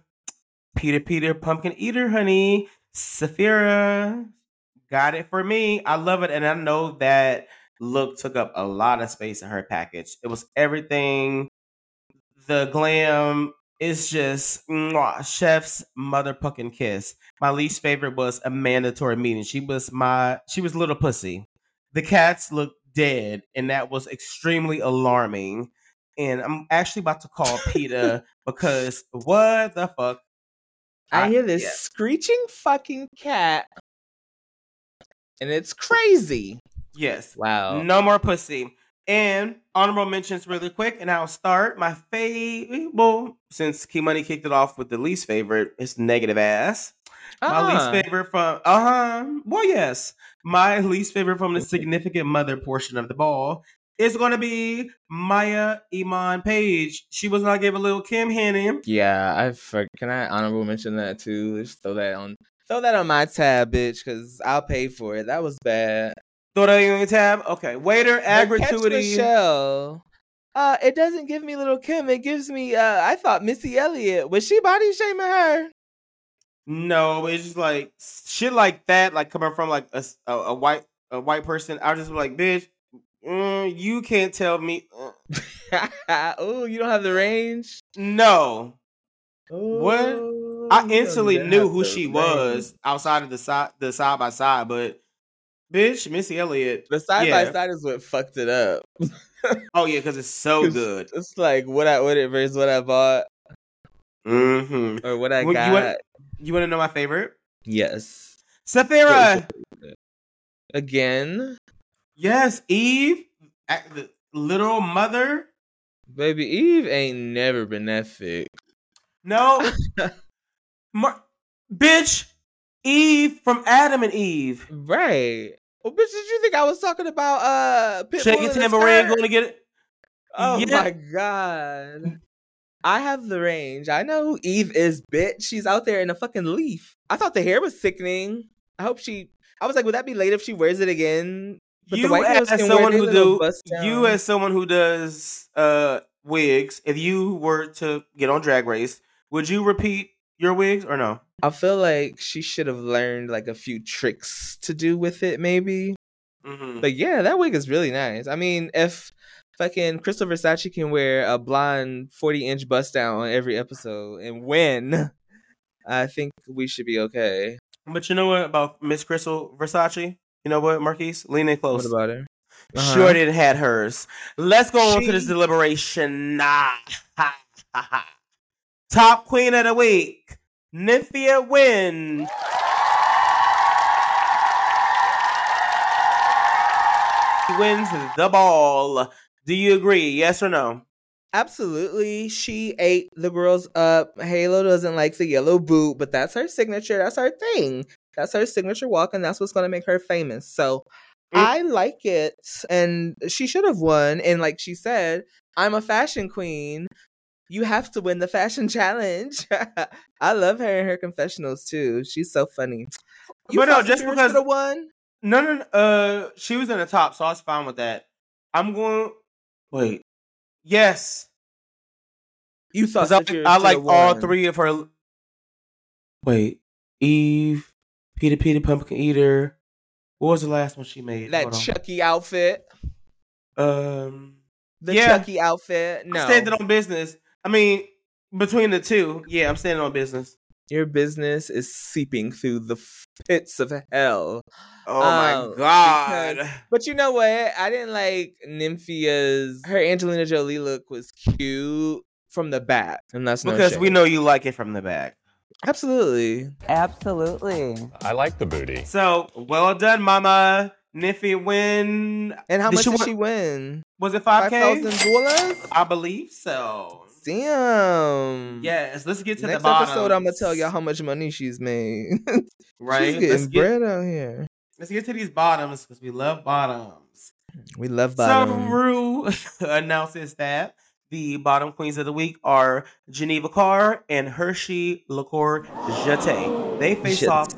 Speaker 1: Peter Peter Pumpkin Eater, honey. Saphira got it for me. I love it, and I know that look took up a lot of space in her package. It was everything. The glam is just mwah, chef's motherfucking kiss. My least favorite was Amanda Tori Meating. She was my she was little pussy. The cats looked dead, and that was extremely alarming. And I'm actually about to call PETA because what the fuck?
Speaker 3: I hear this
Speaker 1: yeah.
Speaker 3: screeching fucking cat. And it's crazy.
Speaker 1: Yes.
Speaker 3: Wow.
Speaker 1: No more pussy. And honorable mentions really quick, and I'll start. My favorite, well, since Keamoneyy kicked it off with the least favorite, it's negative ass. My
Speaker 3: Ah.
Speaker 1: least favorite from uh huh. Well, yes, my least favorite from the significant mother portion of the ball is going to be Mhi'ya Iman Page. She was not given Lil' Kim Henny.
Speaker 3: Yeah, I for, can I honorable mention that too? Just throw that on throw that on my tab, bitch, because I'll pay for it. That was bad.
Speaker 1: Throw that on your tab. Okay, waiter
Speaker 3: catch
Speaker 1: gratuity.
Speaker 3: Michelle. Uh, it doesn't give me Lil' Kim. It gives me. Uh, I thought Missy Elliott was she body shaming her.
Speaker 1: No, it's just like shit like that, like coming from like a, a- a white a white person. I was just like, bitch, mm, you can't tell me.
Speaker 3: oh, you don't have the range.
Speaker 1: no, what? I instantly knew who she
Speaker 3: range.
Speaker 1: was outside of the side the side by side, but bitch, Missy Elliott.
Speaker 3: The side
Speaker 1: yeah.
Speaker 3: by side is what fucked it up.
Speaker 1: Oh yeah, because it's so good.
Speaker 3: It's like what I ordered versus what I bought
Speaker 1: Mm-hmm.
Speaker 3: or what I
Speaker 1: Well,
Speaker 3: got.
Speaker 1: you want to know my favorite?
Speaker 3: yes.
Speaker 1: Saphira.
Speaker 3: Again,
Speaker 1: Yes, Eve, the literal mother.
Speaker 3: baby Eve ain't never been that thick.
Speaker 1: No, Mar- bitch, Eve from Adam and Eve.
Speaker 3: Right. Well, bitch, did you think I was talking about uh Pitbull
Speaker 1: Shake
Speaker 3: in
Speaker 1: your
Speaker 3: the
Speaker 1: tambourine, going to get it.
Speaker 3: Oh
Speaker 1: Yeah.
Speaker 3: my god. I have the range. I know who Eve is, bitch. She's out there in a fucking leaf. I thought the hair was sickening. I hope she. I was like, would that be late if she wears it again? But
Speaker 1: you as someone who do you as someone who does uh wigs, if you were to get on Drag Race, would you repeat your wigs or no?
Speaker 3: I feel like she should have learned like a few tricks to do with it, maybe.
Speaker 1: Mm-hmm.
Speaker 3: But yeah, that wig is really nice. I mean, if fucking Krystal Versace can wear a blonde 40 inch bust down on every episode and win, I think we should be okay.
Speaker 1: But you know what about Miss Krystal Versace? You know what, Marquise? Lean in close.
Speaker 3: What about her? Uh-huh.
Speaker 1: Sure didn't had hers. Let's go on to this deliberation. Nah. Top queen of the week. Nymphia Wind. Wins the ball. Do you agree? Yes or no?
Speaker 3: Absolutely. She ate the girls up. Halo doesn't like the yellow boot, but that's her signature. That's her thing. That's her signature walk, and that's what's going to make her famous. So
Speaker 1: Mm.
Speaker 3: I like it. And she should have won. And like she said, I'm a fashion queen. You have to win the fashion challenge. I love her in her confessionals too. She's so funny. You
Speaker 1: But no, just because-
Speaker 3: won.
Speaker 1: No, no, no. Uh, she was in the top, so I was fine with that. I'm going. Wait. Yes.
Speaker 3: You thought
Speaker 1: 'Cause I,
Speaker 3: Saphira
Speaker 1: I
Speaker 3: shoulda
Speaker 1: like all
Speaker 3: won.
Speaker 1: three of her. Wait, Eve, Peter, Peter, Pumpkin Eater. What was the last one she made?
Speaker 3: That
Speaker 1: Hold on.
Speaker 3: Chucky outfit.
Speaker 1: Um,
Speaker 3: The
Speaker 1: Yeah.
Speaker 3: Chucky outfit. No.
Speaker 1: I'm standing on business. I mean, between the two, yeah, I'm standing on business.
Speaker 3: Your business is seeping through the pits of hell.
Speaker 1: Oh
Speaker 3: Um,
Speaker 1: my god!
Speaker 3: because- But you know what? I didn't like Nymphia's. Her Angelina Jolie look was cute from the back, and that's no
Speaker 1: because we know you like it from the back.
Speaker 3: absolutely.
Speaker 11: Absolutely.
Speaker 12: I like the booty.
Speaker 1: So well done, Mama. Nymphia Wind.
Speaker 3: And how
Speaker 1: Did
Speaker 3: much
Speaker 1: she
Speaker 3: did
Speaker 1: win-
Speaker 3: she win?
Speaker 1: Was it
Speaker 3: Five
Speaker 1: five k?
Speaker 3: thousand dollars.
Speaker 1: I believe so.
Speaker 3: Damn.
Speaker 1: Yes, let's get to
Speaker 3: Next
Speaker 1: the bottom.
Speaker 3: episode, I'm gonna tell y'all how much money she's made.
Speaker 1: Right?
Speaker 3: she's
Speaker 1: Let's
Speaker 3: getting
Speaker 1: get,
Speaker 3: bread out here.
Speaker 1: let's get to these bottoms because we love bottoms.
Speaker 3: We love
Speaker 1: So
Speaker 3: bottom.
Speaker 1: Ru announces that the bottom queens of the week are Geneva Karr and Hershey Liqueur Jete. They face off.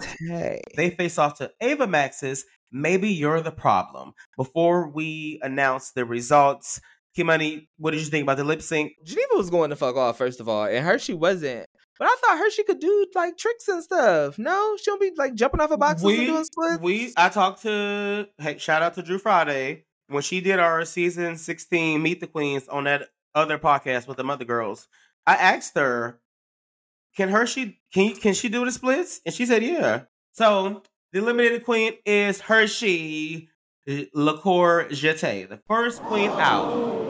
Speaker 1: They face off to Ava Max's Maybe You're the Problem. Before we announce the results, Kimani, what did you think about the lip sync?
Speaker 3: Geneva was going to fuck off first of all, and Hershii wasn't. But I thought Hershii could do like tricks and stuff. No, she won't be like jumping off a of boxes and doing splits.
Speaker 1: we I talked to hey, shout out to Drew Friday when she did our season 16 Meet the Queens on that other podcast with the mother girls. I asked her, "Can Hershii can can she do the splits?" And she said, "Yeah." So the eliminated queen is Hershey Lacour Jete, the first queen out.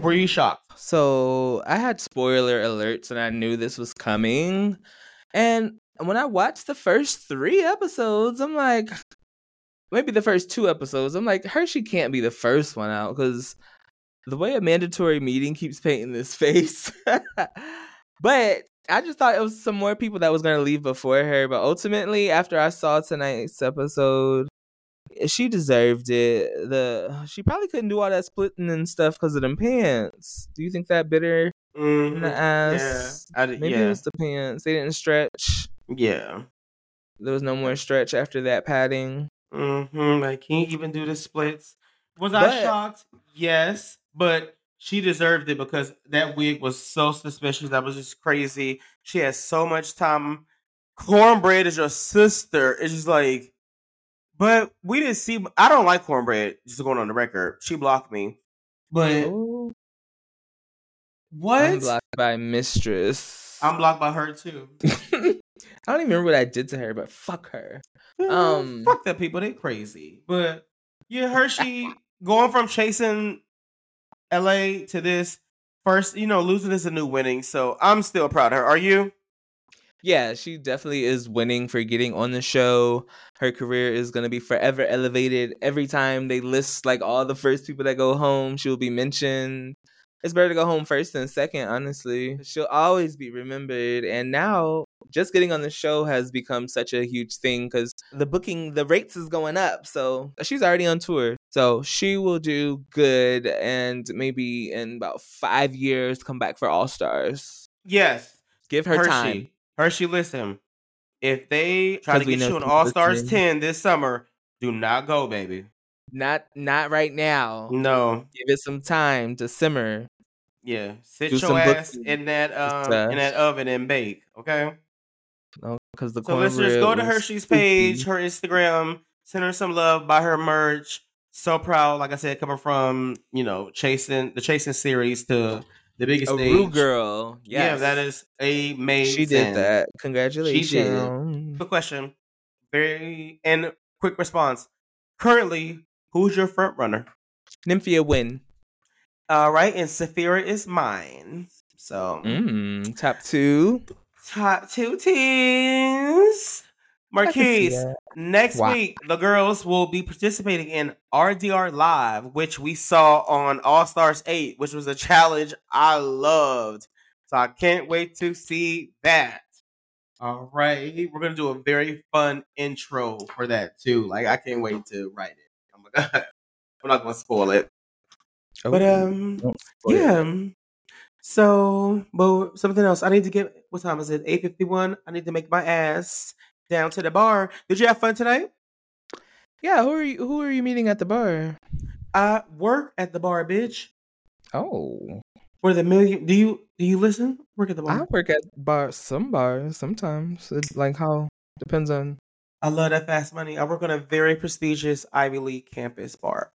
Speaker 1: Were you shocked?
Speaker 3: So I had spoiler alerts and I knew this was coming. And when I watched the first three episodes, I'm like, maybe the first two episodes, I'm like, Hershii can't be the first one out because the way Amanda Tori Meating keeps painting this face. but I just thought it was some more people that was going to leave before her. But ultimately, after I saw tonight's episode, she deserved it. The she probably couldn't do all that splitting and stuff because of them pants. Do you think that bitter in
Speaker 1: Mhm.
Speaker 3: the ass?
Speaker 1: Yeah, I did-
Speaker 3: Maybe
Speaker 1: yeah.
Speaker 3: it was the pants. They didn't stretch.
Speaker 1: Yeah.
Speaker 3: There was no more stretch after that padding.
Speaker 1: Mm-hmm. Like, can't even do the splits? Was
Speaker 3: But-
Speaker 1: I shocked? Yes, but she deserved it because that wig was so suspicious. That was just crazy. She had so much time Kornbread is your sister. It's just like, but we didn't see. I don't like Kornbread. Just going on the record, she blocked me. But
Speaker 3: Ooh,
Speaker 1: what?
Speaker 3: I'm blocked by mistress.
Speaker 1: I'm blocked by her too.
Speaker 3: I don't even remember what I did to her, but fuck her. Um,
Speaker 1: fuck that people. They crazy. But yeah, Hershii going from chasing L.A. to this first. You know, losing is a new winning. So I'm still proud of her. Are you?
Speaker 3: Yeah, she definitely is winning for getting on the show. Her career is going to be forever elevated. Every time they list like all the first people that go home, she'll be mentioned. It's better to go home first than second, honestly. She'll always be remembered. And now, just getting on the show has become such a huge thing because the booking, the rates is going up. So uh, she's already on tour. So she will do good and maybe in about five years come back for All Stars.
Speaker 1: Yes.
Speaker 3: Give her
Speaker 1: Hershii.
Speaker 3: time.
Speaker 1: Hershii, listen. If they try to get you
Speaker 3: she's
Speaker 1: All Stars 10 this summer, do not go, baby.
Speaker 3: Not not right now.
Speaker 1: No.
Speaker 3: Give it some time to simmer.
Speaker 1: Yeah. Sit
Speaker 3: Do
Speaker 1: your ass
Speaker 3: booking.
Speaker 1: in that um in that oven and bake. Okay.
Speaker 3: No, because the
Speaker 1: So listeners,
Speaker 3: Kornbread
Speaker 1: go to
Speaker 3: Hershii's
Speaker 1: page, her Instagram, send her some love, buy her merch. So proud, like I said, coming from you know chasing the chasing series to the biggest
Speaker 3: A
Speaker 1: stage.
Speaker 3: Girl.
Speaker 1: Yeah,
Speaker 3: Yes.
Speaker 1: that is amazing.
Speaker 3: She did that. Congratulations.
Speaker 1: She did. Quick question, very and quick response. Currently, who's your front runner?
Speaker 3: Nymphia Wind.
Speaker 1: All right, and Saphira is mine. So
Speaker 3: Mm, top two.
Speaker 1: top two teams.
Speaker 3: I
Speaker 1: Marquise, next
Speaker 3: Wow.
Speaker 1: week the girls will be participating in RDR Live, which we saw on All Stars 8, which was a challenge I loved. So I can't wait to see that. All right. We're gonna do a very fun intro for that too. Like I can't wait to write it. Oh my god. I'm not gonna spoil it. But
Speaker 3: Oh,
Speaker 1: um
Speaker 3: don't spoil it.
Speaker 1: yeah. um, So, but something else. I need to get. What time is it? Eight fifty one. I need to make my ass down to the bar. Did you have fun tonight?
Speaker 3: Yeah, who are you who are you meeting at the bar?
Speaker 1: I work at the bar, bitch.
Speaker 3: Oh.
Speaker 1: For the million. Do you do you listen? Work at the bar.
Speaker 3: I work at bars some bars sometimes. It, like how depends on
Speaker 1: I love that fast money. I work on a very prestigious Ivy League campus bar.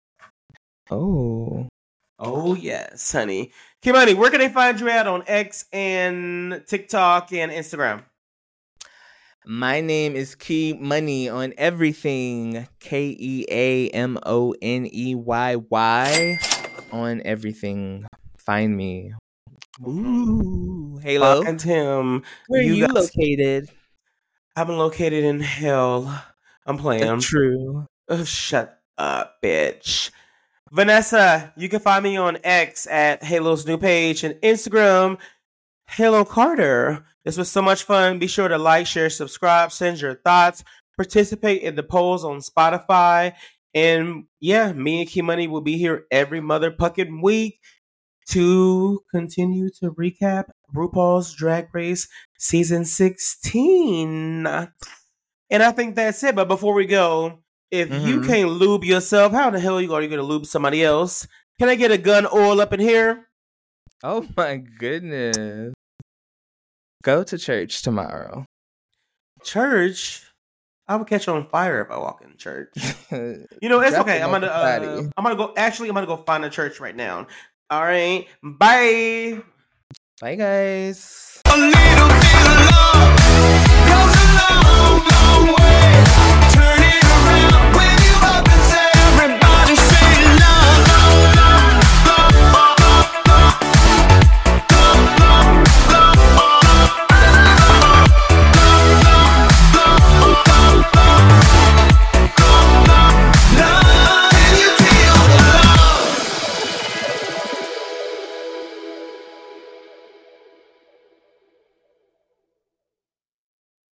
Speaker 3: Oh.
Speaker 1: Oh yes, honey. Kimani, where can they find you at on X and TikTok and Instagram?
Speaker 3: My name is Keamoneyy on everything. K E A M O N E Y Y on everything. Find me. Ooh, Halo.
Speaker 1: And Tim,
Speaker 3: Where are you,
Speaker 1: guys-
Speaker 3: located?
Speaker 1: I'm located in hell. I'm playing.
Speaker 3: True.
Speaker 1: Oh, shut up, bitch. Vanessa, you can find me on X at Halo's new page and Instagram, Halo Carter. This was so much fun. Be sure to like, share, subscribe, send your thoughts, participate in the polls on Spotify. And yeah, me and Keamoneyy will be here every mother fucking week to continue to recap RuPaul's Drag Race season 16. And I think that's it. But before we go, if you
Speaker 3: Mhm.
Speaker 1: can't lube yourself, how the hell are you going to lube somebody else? Can I get a gun oil up in here?
Speaker 3: Oh my goodness. Go to church tomorrow.
Speaker 1: Church? I would catch on fire if I walk in church. You know, it's okay. I'm
Speaker 3: like
Speaker 1: gonna, uh. I'm gonna go. Actually, I'm gonna go find a church right now. All right, bye.
Speaker 3: Bye guys.
Speaker 8: Oh,